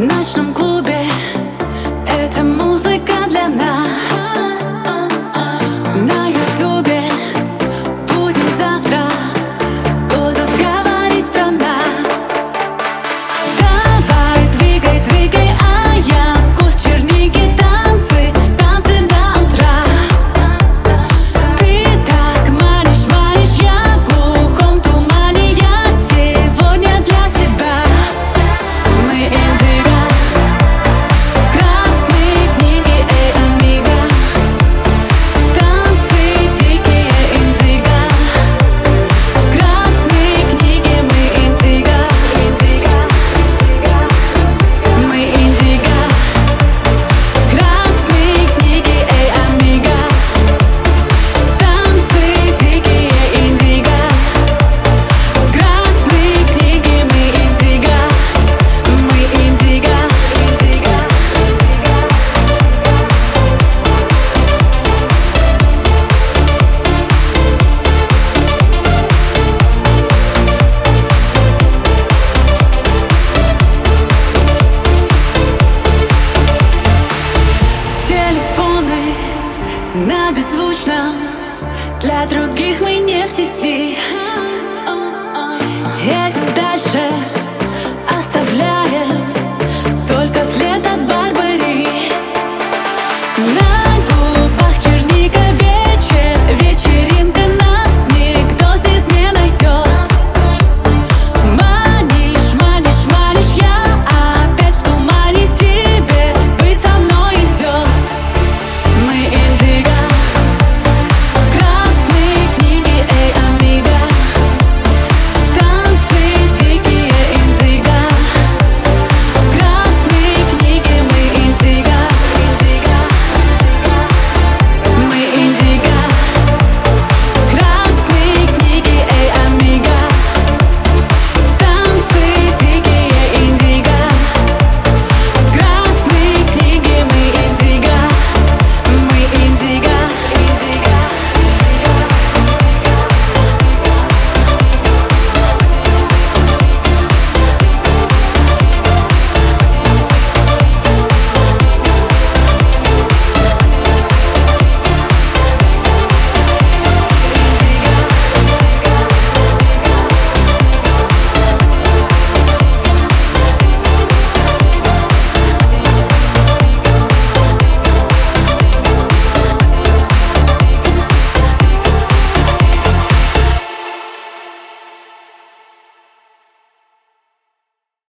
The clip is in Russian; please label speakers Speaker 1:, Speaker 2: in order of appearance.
Speaker 1: В нашем клубе других мы не в сети. Я